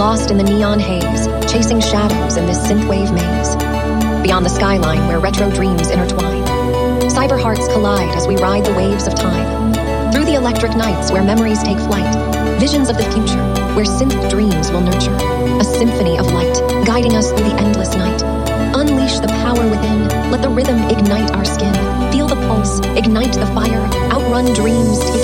Lost in the neon haze, chasing shadows in this synthwave maze. Beyond the skyline where retro dreams intertwine. Cyber hearts collide as we ride the waves of time. Through the electric nights where memories take flight. Visions of the future where synth dreams will nurture. A symphony of light guiding us through the endless night. Unleash the power within. Let the rhythm ignite our skin. Feel the pulse, ignite the fire. Outrun dreams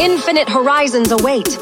Infinite horizons await.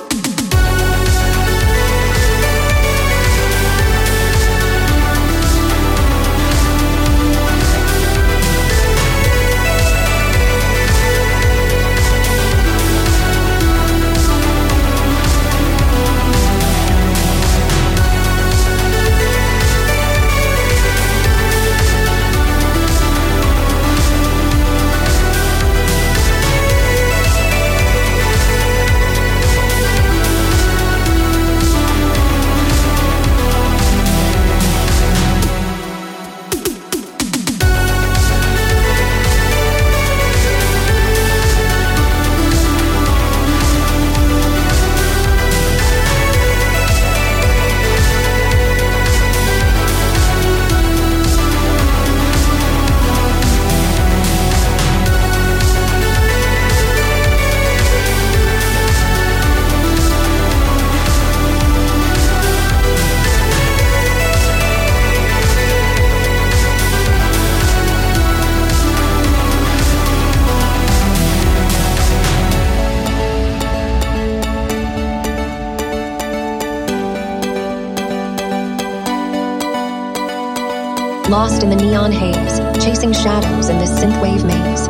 Lost in the neon haze, chasing shadows in this synthwave maze.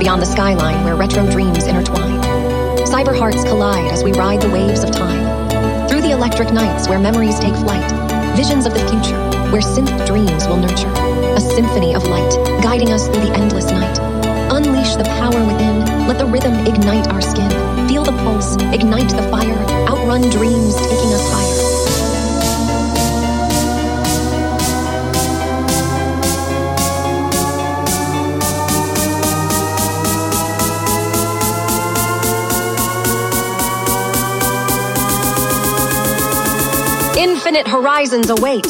Beyond the skyline where retro dreams intertwine. Cyber hearts collide as we ride the waves of time. Through the electric nights where memories take flight. Visions of the future where synth dreams will nurture. A symphony of light guiding us through the endless night. Unleash the power within. Infinite horizons await.